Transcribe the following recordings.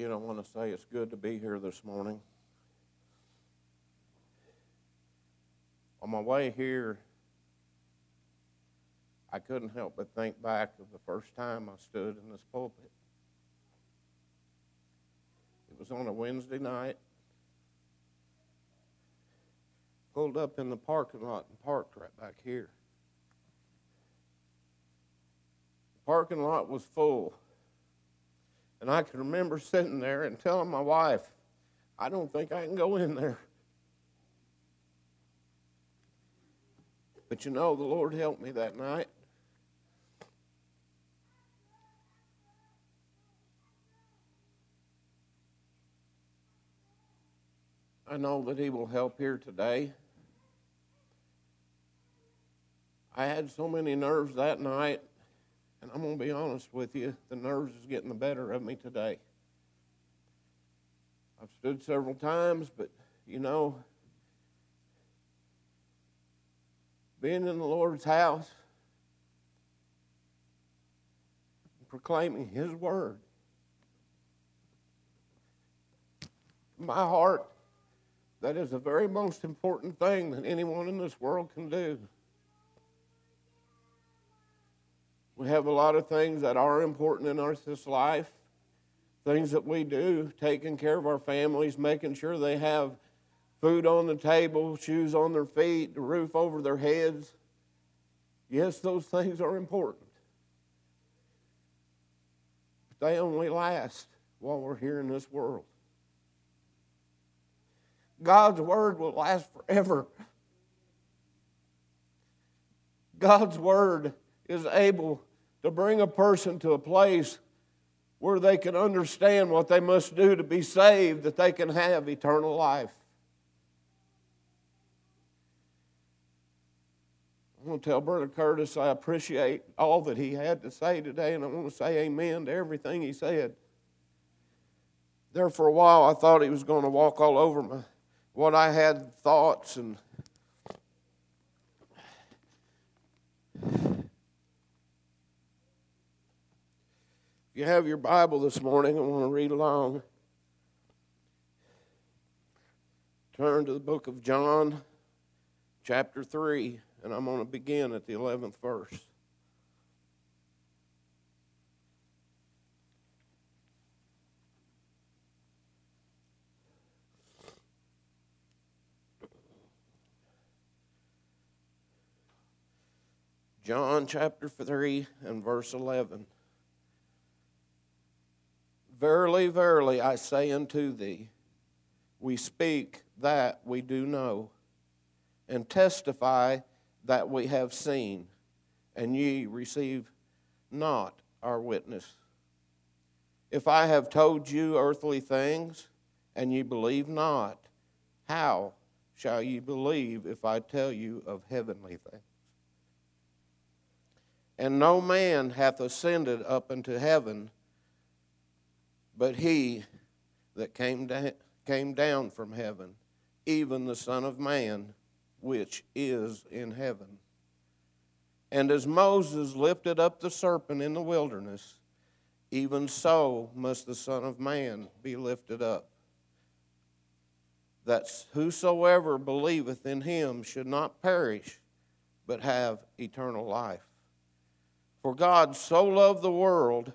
again, I want to say it's good to be here this morning. On my way here, I couldn't help but think back of the first time I stood in this pulpit. It was on a Wednesday night. Pulled up in the parking lot and parked right back here. The parking lot was full. And I can remember sitting there and telling my wife, I don't think I can go in there. But you know, the Lord helped me that night. I know that He will help here today. I had so many nerves that night and I'm going to be honest with you, the nerves is getting the better of me today. I've stood several times, but you know, being in the Lord's house, proclaiming His word, my heart, that is the very most important thing that anyone in this world can do. We have a lot of things that are important in our this life, things that we do, taking care of our families, making sure they have food on the table, shoes on their feet, the roof over their heads. Yes, those things are important. But they only last while we're here in this world. God's word will last forever. God's word is able to bring a person to a place where they can understand what they must do to be saved, that they can have eternal life. I want to tell Brother Curtis I appreciate all that he had to say today, and I want to say amen to everything he said. There for a while, I thought he was going to walk all over my, what I had thoughts and you have your Bible this morning and want to read along, turn to the book of John, chapter 3, and I'm going to begin at the 11th verse. John chapter 3 and verse 11. Verily, verily, I say unto thee, we speak that we do know, and testify that we have seen, and ye receive not our witness. If I have told you earthly things, and ye believe not, how shall ye believe if I tell you of heavenly things? And no man hath ascended up into heaven but he that came, da- came down from heaven, even the Son of Man, which is in heaven. And as Moses lifted up the serpent in the wilderness, even so must the Son of Man be lifted up, that whosoever believeth in him should not perish, but have eternal life. For God so loved the world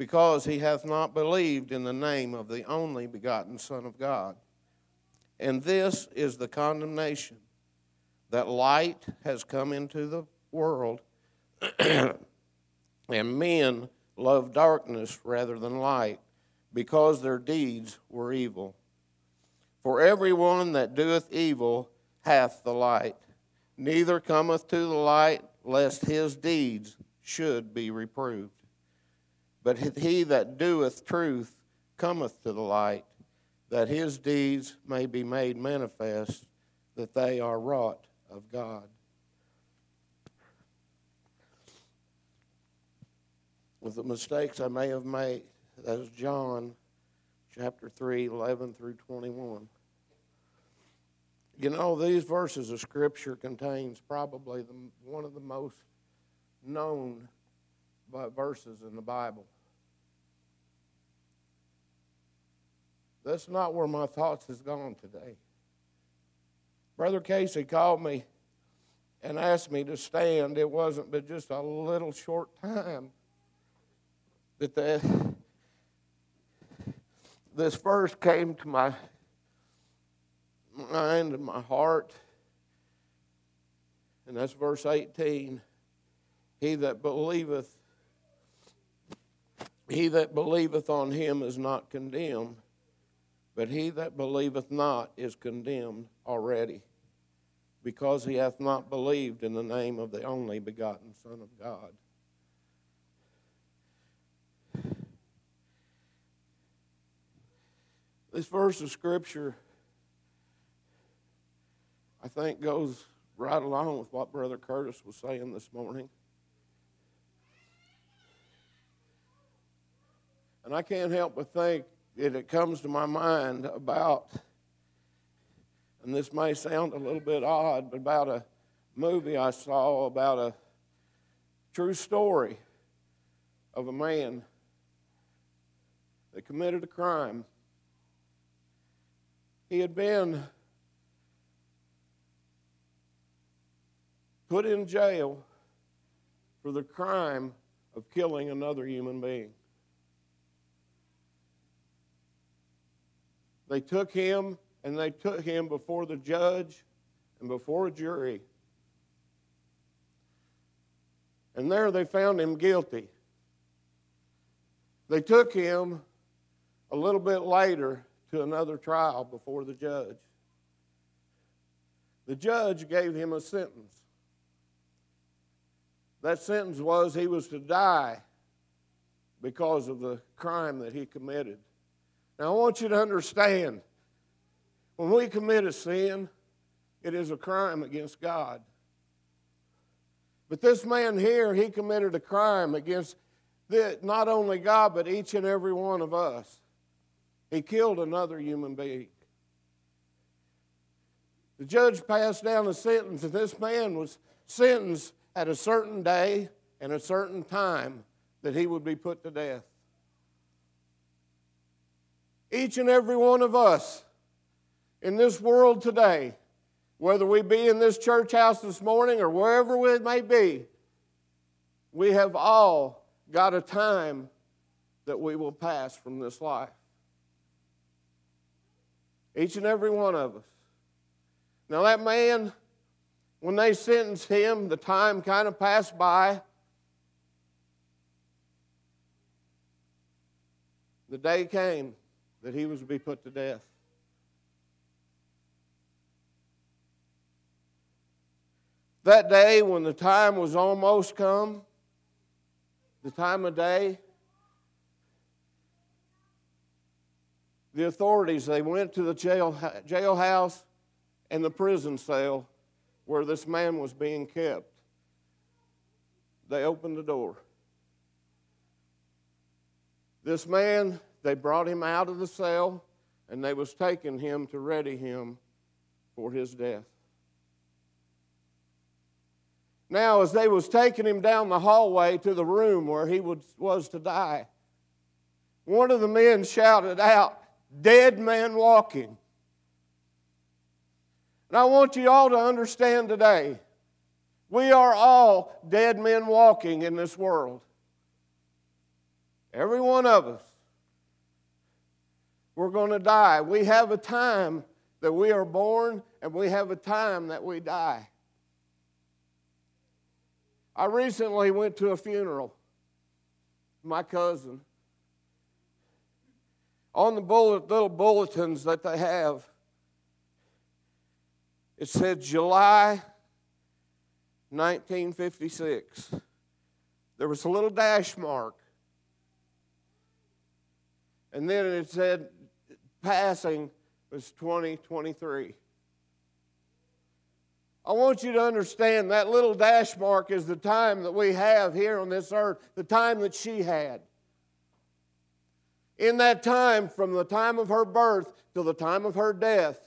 because he hath not believed in the name of the only begotten Son of God. And this is the condemnation that light has come into the world, and men love darkness rather than light, because their deeds were evil. For every one that doeth evil hath the light, neither cometh to the light, lest his deeds should be reproved. But he that doeth truth cometh to the light, that his deeds may be made manifest, that they are wrought of God. With the mistakes I may have made, that is John chapter 3, 11 through 21. You know, these verses of Scripture contains probably the, one of the most known verses in the Bible. That's not where my thoughts has gone today. Brother Casey called me and asked me to stand. It wasn't but just a little short time that the, this verse came to my mind and my heart. And that's verse 18. He that believeth, he that believeth on him is not condemned but he that believeth not is condemned already, because he hath not believed in the name of the only begotten Son of God. This verse of Scripture, I think, goes right along with what Brother Curtis was saying this morning. And I can't help but think that it comes to my mind about, and this may sound a little bit odd, but about a movie I saw about a true story of a man that committed a crime. He had been put in jail for the crime of killing another human being. They took him and they took him before the judge and before a jury. And there they found him guilty. They took him a little bit later to another trial before the judge. The judge gave him a sentence. That sentence was he was to die because of the crime that he committed. Now, I want you to understand when we commit a sin, it is a crime against God. But this man here, he committed a crime against not only God, but each and every one of us. He killed another human being. The judge passed down a sentence, and this man was sentenced at a certain day and a certain time that he would be put to death. Each and every one of us in this world today, whether we be in this church house this morning or wherever we may be, we have all got a time that we will pass from this life. Each and every one of us. Now, that man, when they sentenced him, the time kind of passed by. The day came that he was to be put to death. That day, when the time was almost come, the time of day, the authorities they went to the jail jailhouse and the prison cell where this man was being kept. They opened the door. This man they brought him out of the cell and they was taking him to ready him for his death. Now, as they was taking him down the hallway to the room where he was, was to die, one of the men shouted out, Dead man walking. And I want you all to understand today we are all dead men walking in this world. Every one of us we're going to die. We have a time that we are born, and we have a time that we die. I recently went to a funeral. My cousin. On the bullet, little bulletins that they have, it said July 1956. There was a little dash mark. And then it said passing was 2023. I want you to understand that little dash mark is the time that we have here on this earth, the time that she had. In that time, from the time of her birth till the time of her death,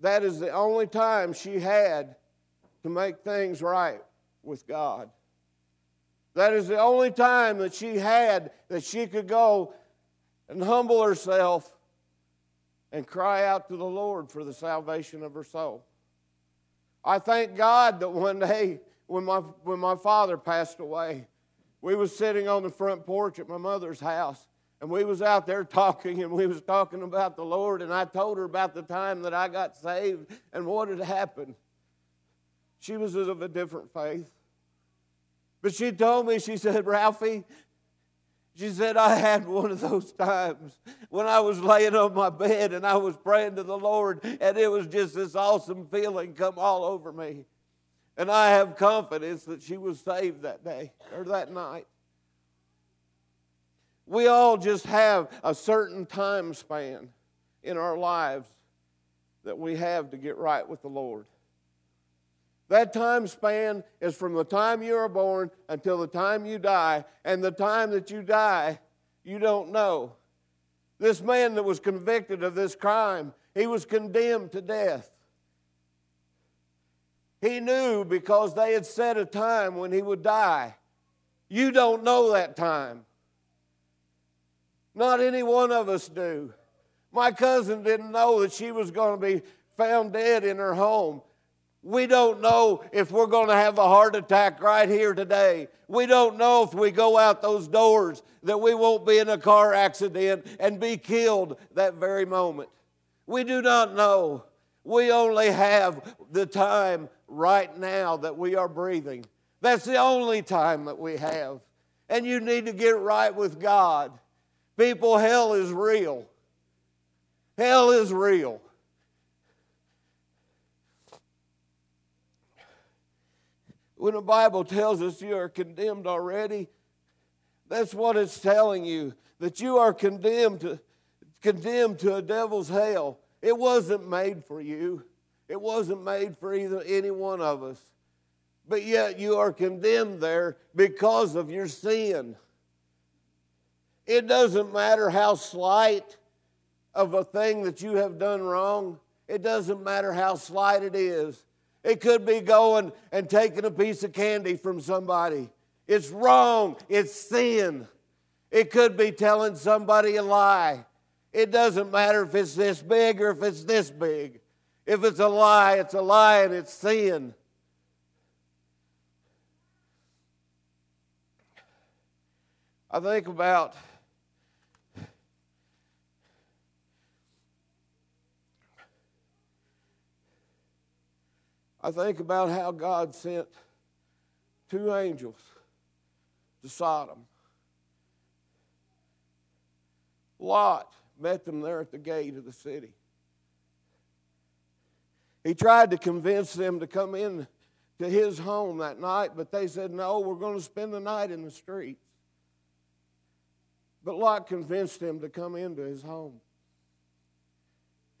that is the only time she had to make things right with God. That is the only time that she had that she could go and humble herself and cry out to the Lord for the salvation of her soul. I thank God that one day when my, when my father passed away, we was sitting on the front porch at my mother's house and we was out there talking and we was talking about the Lord and I told her about the time that I got saved and what had happened. She was of a different faith. But she told me, she said, Ralphie, she said, I had one of those times when I was laying on my bed and I was praying to the Lord, and it was just this awesome feeling come all over me. And I have confidence that she was saved that day or that night. We all just have a certain time span in our lives that we have to get right with the Lord. That time span is from the time you are born until the time you die, and the time that you die, you don't know. This man that was convicted of this crime, he was condemned to death. He knew because they had set a time when he would die. You don't know that time. Not any one of us do. My cousin didn't know that she was going to be found dead in her home. We don't know if we're going to have a heart attack right here today. We don't know if we go out those doors that we won't be in a car accident and be killed that very moment. We do not know. We only have the time right now that we are breathing. That's the only time that we have. And you need to get right with God. People, hell is real. Hell is real. When the Bible tells us you are condemned already, that's what it's telling you that you are condemned to, condemned to a devil's hell. It wasn't made for you. It wasn't made for either any one of us. But yet you are condemned there because of your sin. It doesn't matter how slight of a thing that you have done wrong. It doesn't matter how slight it is. It could be going and taking a piece of candy from somebody. It's wrong. It's sin. It could be telling somebody a lie. It doesn't matter if it's this big or if it's this big. If it's a lie, it's a lie and it's sin. I think about I think about how God sent two angels to Sodom. Lot met them there at the gate of the city. He tried to convince them to come in to his home that night, but they said, No, we're going to spend the night in the streets. But Lot convinced them to come into his home.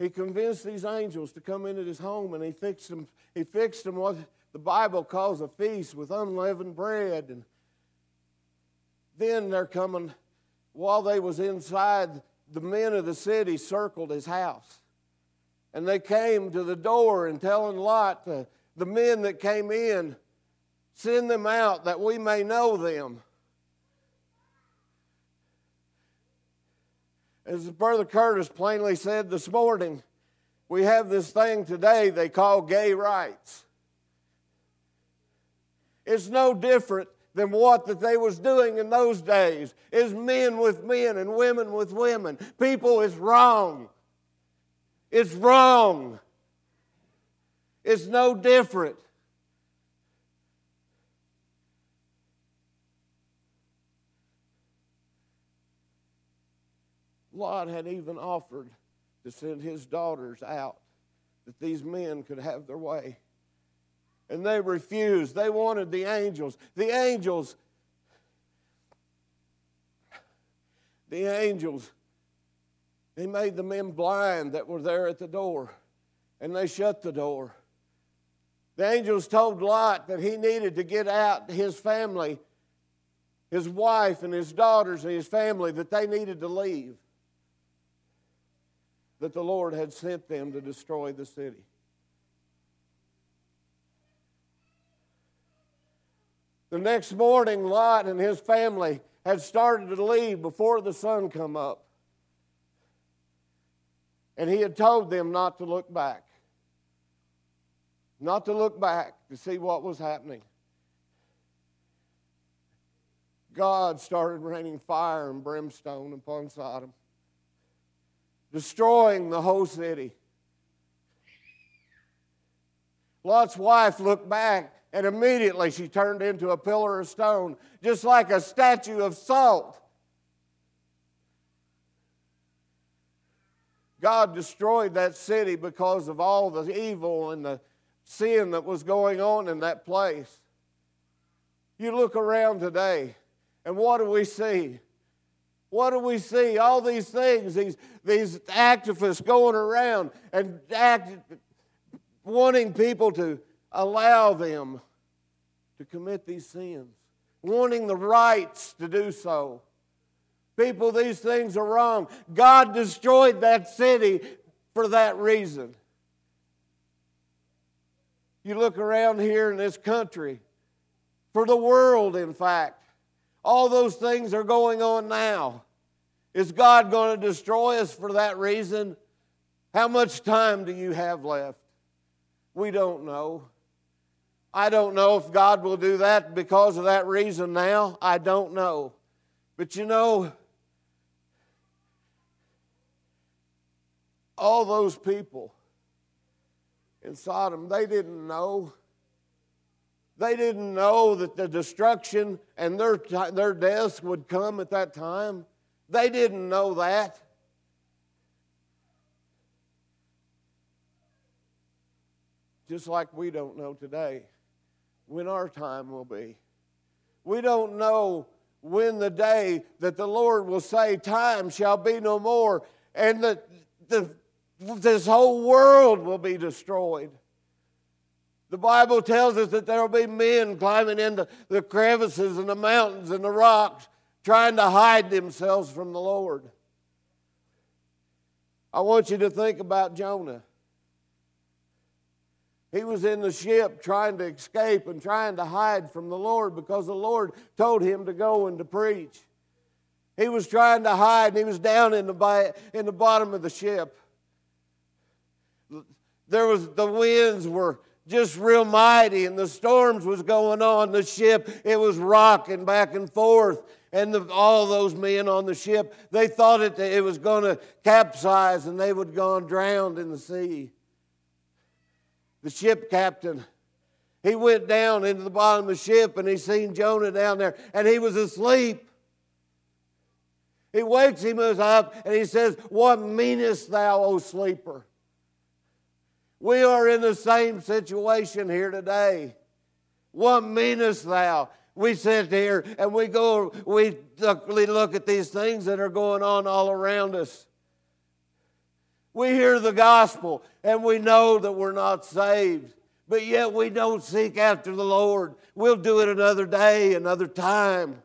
He convinced these angels to come into his home and he fixed them, he fixed them what the Bible calls a feast with unleavened bread. And then they're coming, while they was inside, the men of the city circled his house. And they came to the door and telling Lot, the, the men that came in, send them out that we may know them. As Brother Curtis plainly said this morning, we have this thing today they call gay rights. It's no different than what that they was doing in those days. Is men with men and women with women. People, it's wrong. It's wrong. It's no different. Lot had even offered to send his daughters out that these men could have their way. And they refused. They wanted the angels. The angels, the angels they made the men blind that were there at the door, and they shut the door. The angels told Lot that he needed to get out his family, his wife and his daughters and his family, that they needed to leave. That the Lord had sent them to destroy the city. The next morning, Lot and his family had started to leave before the sun come up. And he had told them not to look back. Not to look back to see what was happening. God started raining fire and brimstone upon Sodom, destroying the whole city. Lot's wife looked back and immediately she turned into a pillar of stone, just like a statue of salt. God destroyed that city because of all the evil and the sin that was going on in that place. You look around today, and what do we see? What do we see? All these things, these, these activists going around and act, wanting people to allow them to commit these sins, wanting the rights to do so. People, these things are wrong. God destroyed that city for that reason. You look around here in this country, for the world, in fact, all those things are going on now. Is God going to destroy us for that reason? How much time do you have left? We don't know. I don't know if God will do that because of that reason now. I don't know. But you know, all those people in Sodom, they didn't know. They didn't know that the destruction and their, their deaths would come at that time. They didn't know that. Just like we don't know today when our time will be. We don't know when the day that the Lord will say, Time shall be no more, and that the, this whole world will be destroyed. The Bible tells us that there will be men climbing into the crevices and the mountains and the rocks trying to hide themselves from the Lord. I want you to think about Jonah. He was in the ship trying to escape and trying to hide from the Lord because the Lord told him to go and to preach. He was trying to hide and he was down in the, in the bottom of the ship. There was the winds were just real mighty and the storms was going on. The ship, it was rocking back and forth. And the, all those men on the ship, they thought it, it was going to capsize and they would go drowned in the sea the ship captain. He went down into the bottom of the ship and he seen Jonah down there and he was asleep. He wakes him up and he says, What meanest thou, O sleeper? We are in the same situation here today. What meanest thou? We sit here and we go, we look at these things that are going on all around us. We hear the gospel and we know that we're not saved, but yet we don't seek after the Lord. We'll do it another day, another time.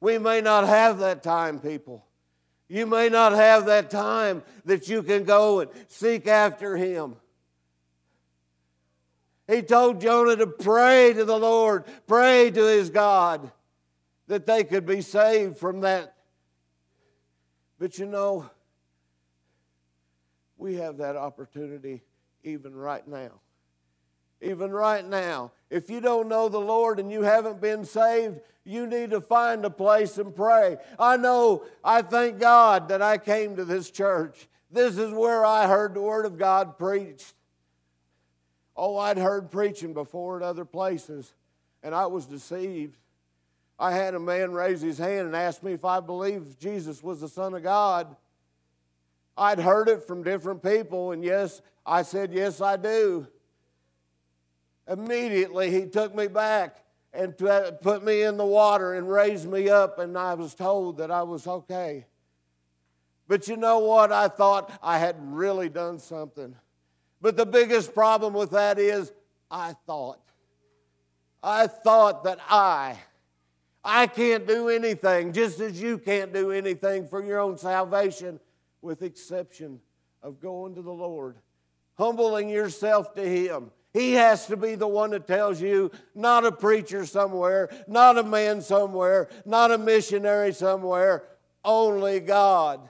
We may not have that time, people. You may not have that time that you can go and seek after Him. He told Jonah to pray to the Lord, pray to his God that they could be saved from that. But you know, we have that opportunity even right now. Even right now. If you don't know the Lord and you haven't been saved, you need to find a place and pray. I know, I thank God that I came to this church. This is where I heard the Word of God preached. Oh, I'd heard preaching before at other places, and I was deceived. I had a man raise his hand and ask me if I believed Jesus was the Son of God. I'd heard it from different people, and yes, I said, Yes, I do. Immediately, he took me back and put me in the water and raised me up, and I was told that I was okay. But you know what? I thought I had really done something. But the biggest problem with that is I thought. I thought that I, I can't do anything, just as you can't do anything for your own salvation, with exception of going to the Lord, humbling yourself to Him. He has to be the one that tells you, not a preacher somewhere, not a man somewhere, not a missionary somewhere, only God.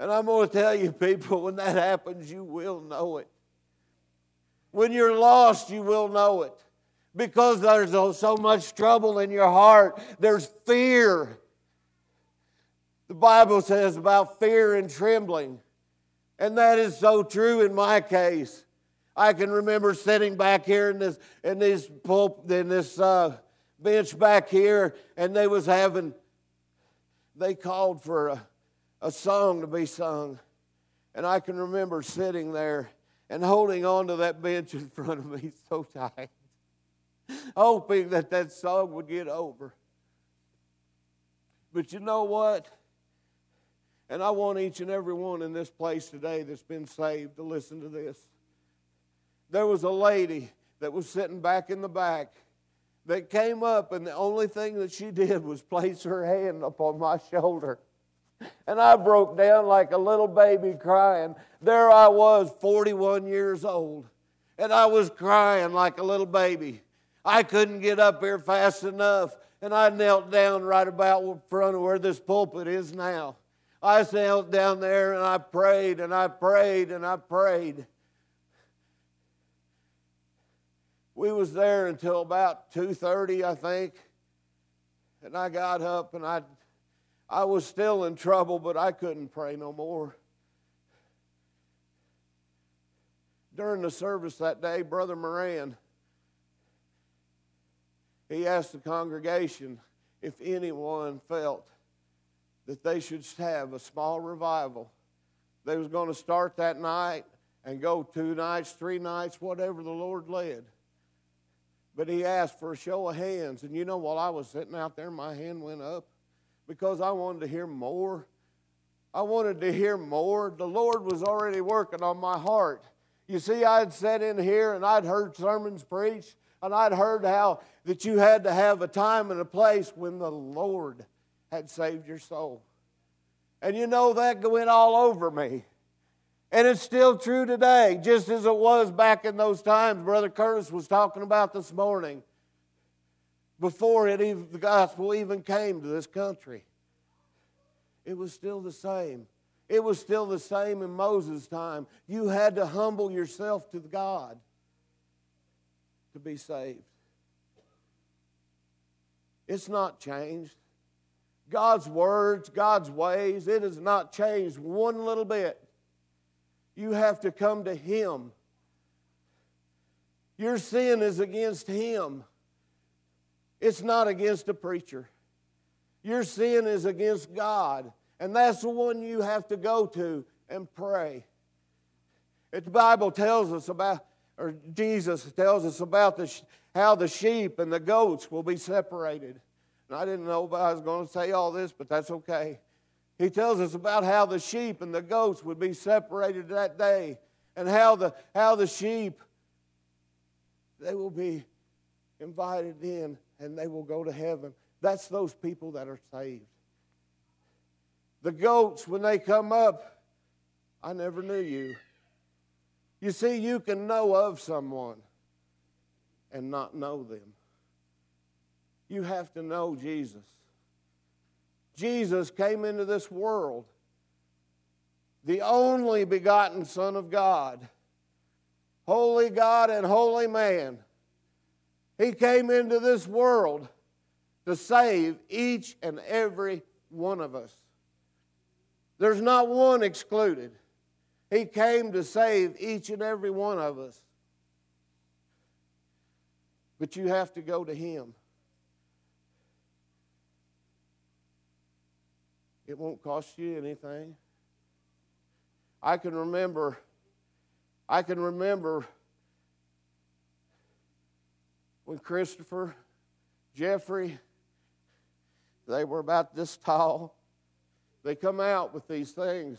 And I'm going to tell you, people, when that happens, you will know it. When you're lost, you will know it. Because there's so much trouble in your heart, there's fear. The Bible says about fear and trembling. And that is so true in my case. I can remember sitting back here in this in this pulp in this uh, bench back here, and they was having. They called for a, a song to be sung. And I can remember sitting there and holding on to that bench in front of me so tight, hoping that that song would get over. But you know what? And I want each and every one in this place today that's been saved to listen to this. There was a lady that was sitting back in the back that came up, and the only thing that she did was place her hand upon my shoulder. And I broke down like a little baby crying. There I was, 41 years old, and I was crying like a little baby. I couldn't get up here fast enough, and I knelt down right about in front of where this pulpit is now. I knelt down there and I prayed and I prayed and I prayed. We was there until about 2:30, I think. And I got up and I I was still in trouble, but I couldn't pray no more. During the service that day, Brother Moran, he asked the congregation if anyone felt that they should have a small revival. They was going to start that night and go two nights, three nights, whatever the Lord led. But he asked for a show of hands. And you know, while I was sitting out there, my hand went up because I wanted to hear more. I wanted to hear more. The Lord was already working on my heart. You see, I'd sat in here and I'd heard sermons preached, and I'd heard how that you had to have a time and a place when the Lord had saved your soul. And you know that went all over me. And it's still true today, just as it was back in those times Brother Curtis was talking about this morning before it even, the gospel even came to this country. It was still the same. It was still the same in Moses' time. You had to humble yourself to God to be saved. It's not changed. God's words, God's ways, it has not changed one little bit. You have to come to Him. Your sin is against Him. It's not against a preacher. Your sin is against God. And that's the one you have to go to and pray. the Bible tells us about, or Jesus tells us about the, how the sheep and the goats will be separated. And I didn't know I was going to say all this, but that's okay. He tells us about how the sheep and the goats would be separated that day, and how the, how the sheep, they will be invited in and they will go to heaven. That's those people that are saved. The goats, when they come up, I never knew you. You see, you can know of someone and not know them. You have to know Jesus. Jesus came into this world, the only begotten Son of God, holy God and holy man. He came into this world to save each and every one of us. There's not one excluded. He came to save each and every one of us. But you have to go to Him. It won't cost you anything. I can remember, I can remember when Christopher, Jeffrey, they were about this tall. they come out with these things.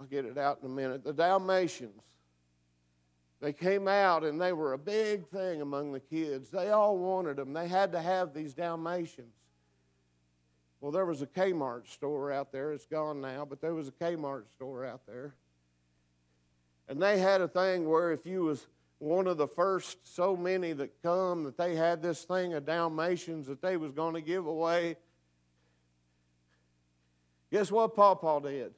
I'll get it out in a minute. The Dalmatians. They came out and they were a big thing among the kids. They all wanted them. They had to have these Dalmatians. Well, there was a Kmart store out there. It's gone now, but there was a Kmart store out there. And they had a thing where if you was one of the first so many that come that they had this thing of Dalmatians that they was going to give away. Guess what Pawpaw did?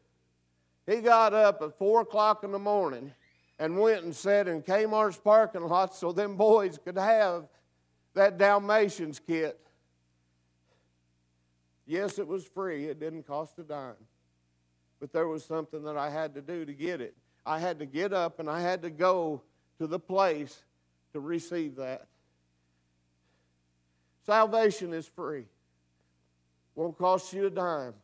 He got up at four o'clock in the morning and went and sat in Kmart's parking lot so them boys could have that Dalmatians kit. Yes, it was free. It didn't cost a dime. But there was something that I had to do to get it. I had to get up and I had to go to the place to receive that. Salvation is free. Won't cost you a dime.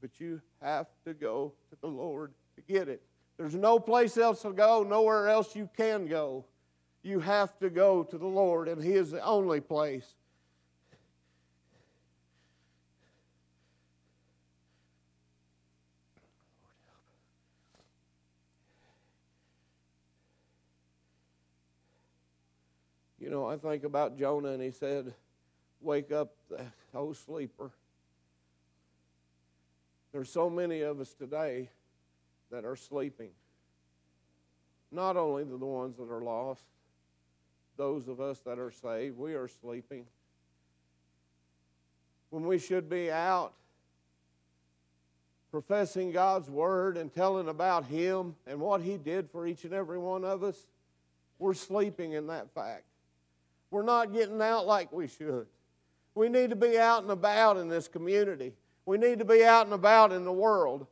But you have to go to the Lord to get it. There's no place else to go, nowhere else you can go. You have to go to the Lord, and He is the only place. Know, I think about Jonah, and he said, Wake up, oh sleeper. There's so many of us today that are sleeping. Not only the ones that are lost, those of us that are saved, we are sleeping. When we should be out professing God's word and telling about Him and what He did for each and every one of us, we're sleeping in that fact. We're not getting out like we should. We need to be out and about in this community. We need to be out and about in the world.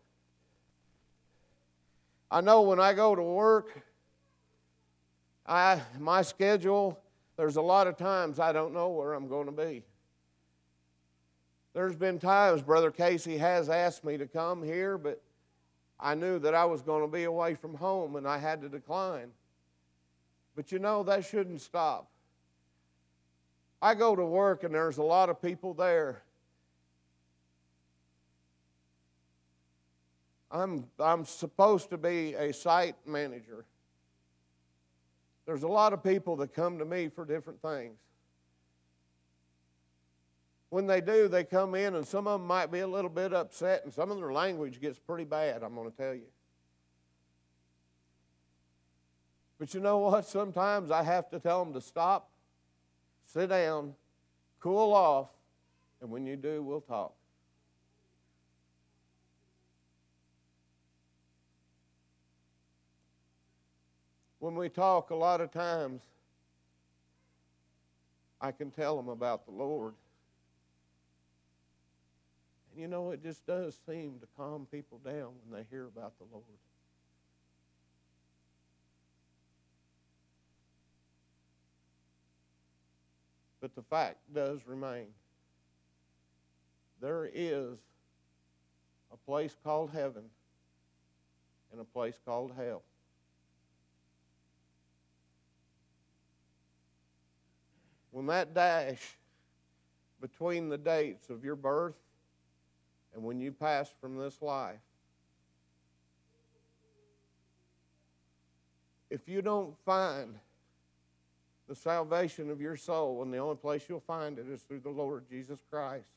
I know when I go to work, I my schedule, there's a lot of times I don't know where I'm going to be. There's been times Brother Casey has asked me to come here, but I knew that I was going to be away from home and I had to decline. But you know, that shouldn't stop. I go to work and there's a lot of people there I'm, I'm supposed to be a site manager. There's a lot of people that come to me for different things. When they do, they come in, and some of them might be a little bit upset, and some of their language gets pretty bad, I'm going to tell you. But you know what? Sometimes I have to tell them to stop, sit down, cool off, and when you do, we'll talk. when we talk, a lot of times, I can tell them about the Lord. And you know, it just does seem to calm people down when they hear about the Lord. But the fact does remain there is a place called heaven and a place called hell. when that dash between the dates of your birth and when you pass from this life, if you don't find the salvation of your soul, and the only place you'll find it is through the Lord Jesus Christ,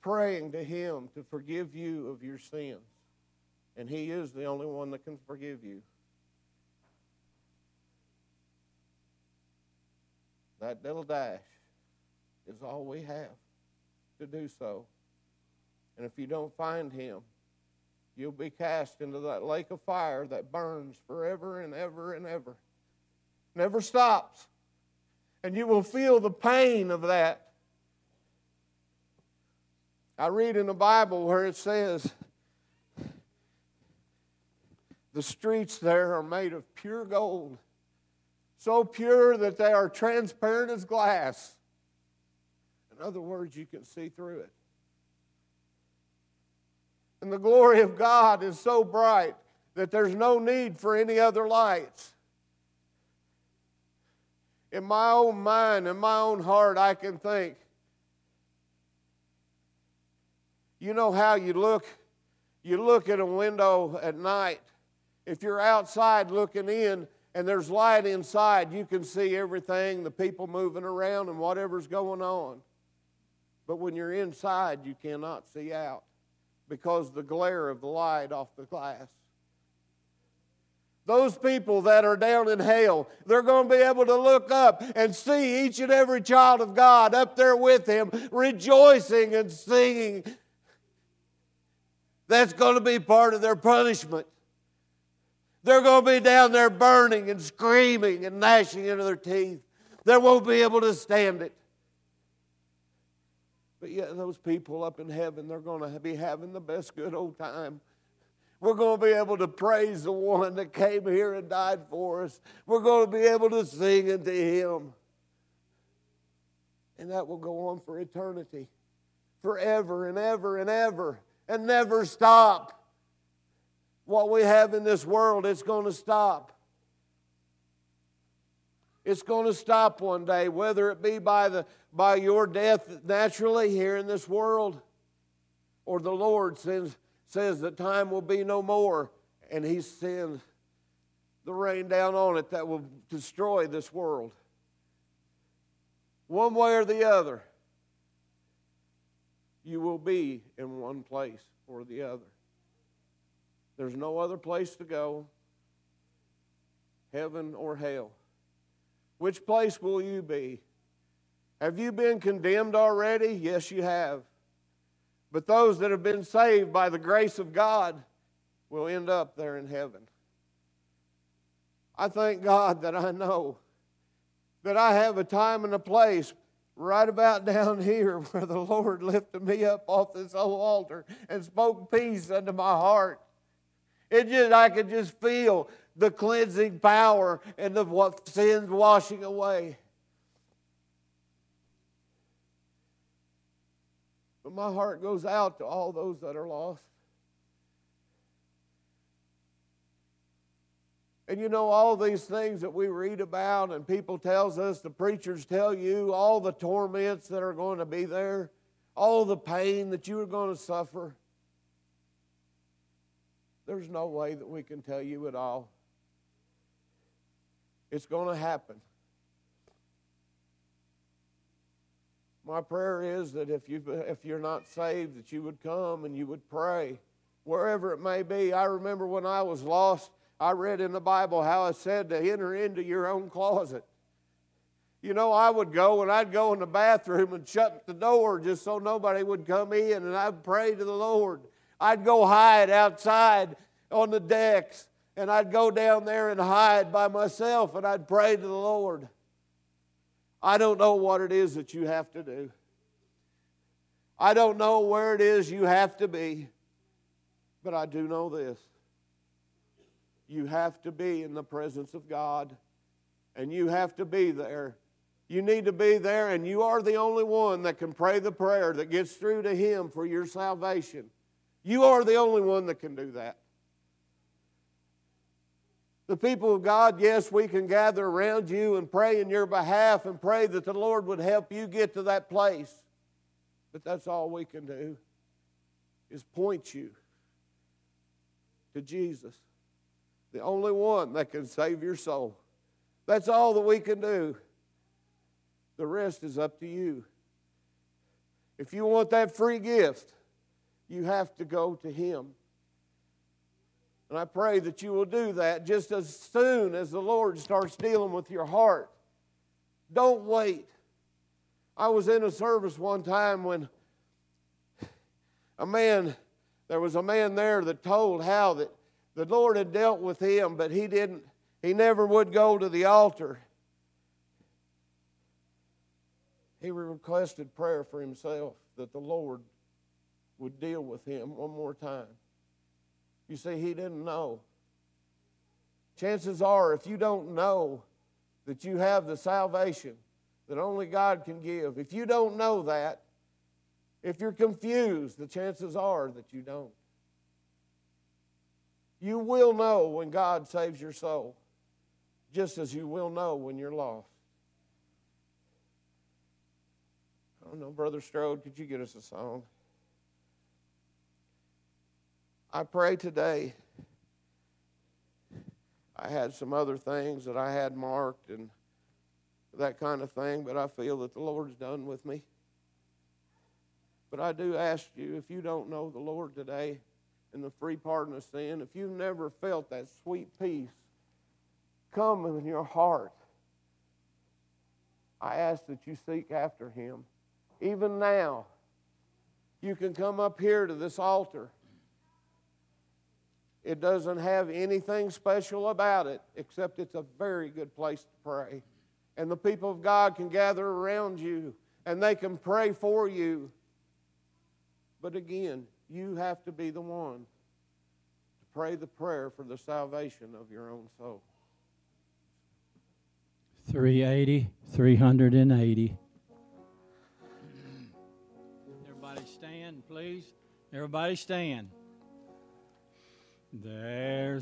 praying to Him to forgive you of your sins. And He is the only one that can forgive you. That little dash is all we have to do so. And if you don't find him, you'll be cast into that lake of fire that burns forever and ever and ever. Never stops. And you will feel the pain of that. I read in the Bible where it says, the streets there are made of pure gold so pure that they are transparent as glass. In other words, you can see through it. And the glory of God is so bright that there's no need for any other lights. In my own mind, in my own heart, I can think. You know how you look you look at a window at night. If you're outside looking in and there's light inside, you can see everything, the people moving around and whatever's going on. But when you're inside, you cannot see out because the glare of the light off the glass. Those people that are down in hell, they're going to be able to look up and see each and every child of God up there with Him, rejoicing and singing that's going to be part of their punishment. They're going to be down there burning and screaming and gnashing into their teeth. They won't be able to stand it. But yet, those people up in heaven, they're going to be having the best good old time. We're going to be able to praise the one that came here and died for us. We're going to be able to sing unto him. And that will go on for eternity, forever and ever and ever and never stop. What we have in this world, it's going to stop. It's going to stop one day, whether it be by, the, by your death naturally here in this world, or the Lord says, says that time will be no more, and He sends the rain down on it that will destroy this world. One way or the other you will be in one place or the other. There's no other place to go, heaven or hell. Which place will you be? Have you been condemned already? Yes, you have. But those that have been saved by the grace of God will end up there in heaven. I thank God that I know that I have a time and a place right about down here where the Lord lifted me up off this old altar and spoke peace unto my heart. It just I could just feel the cleansing power and the sins washing away. But my heart goes out to all those that are lost. And you know all these things that we read about and people tells us, the preachers tell you, all the torments that are going to be there, all the pain that you are going to suffer. There's no way that we can tell you it all. It's going to happen. My prayer is that if, you, if you're not saved, that you would come and you would pray, wherever it may be. I remember when I was lost, I read in the Bible how it said to enter into your own closet. You know, I would go and I'd go in the bathroom and shut the door just so nobody would come in, and I'd pray to the Lord. I'd go hide outside on the decks, and I'd go down there and hide by myself, and I'd pray to the Lord. I don't know what it is that you have to do. I don't know where it is you have to be, but I do know this you have to be in the presence of God, and you have to be there. You need to be there, and you are the only one that can pray the prayer that gets through to Him for your salvation. You are the only one that can do that. The people of God, yes, we can gather around you and pray in your behalf and pray that the Lord would help you get to that place. But that's all we can do is point you to Jesus the only one that can save your soul. That's all that we can do. The rest is up to you. If you want that free gift, you have to go to Him. And I pray that you will do that just as soon as the Lord starts dealing with your heart. Don't wait. I was in a service one time when a man, there was a man there that told how that the Lord had dealt with him, but he didn't, he never would go to the altar. He requested prayer for himself that the Lord would deal with him one more time. You say he didn't know. Chances are, if you don't know that you have the salvation that only God can give, if you don't know that, if you're confused, the chances are that you don't. You will know when God saves your soul, just as you will know when you're lost. I don't know, Brother Strode, could you get us a song? I pray today. I had some other things that I had marked and that kind of thing, but I feel that the Lord's done with me. But I do ask you if you don't know the Lord today and the free pardon of sin, if you've never felt that sweet peace come in your heart, I ask that you seek after Him. Even now, you can come up here to this altar. It doesn't have anything special about it except it's a very good place to pray. And the people of God can gather around you and they can pray for you. But again, you have to be the one to pray the prayer for the salvation of your own soul. 380, 380. Everybody stand, please. Everybody stand. There's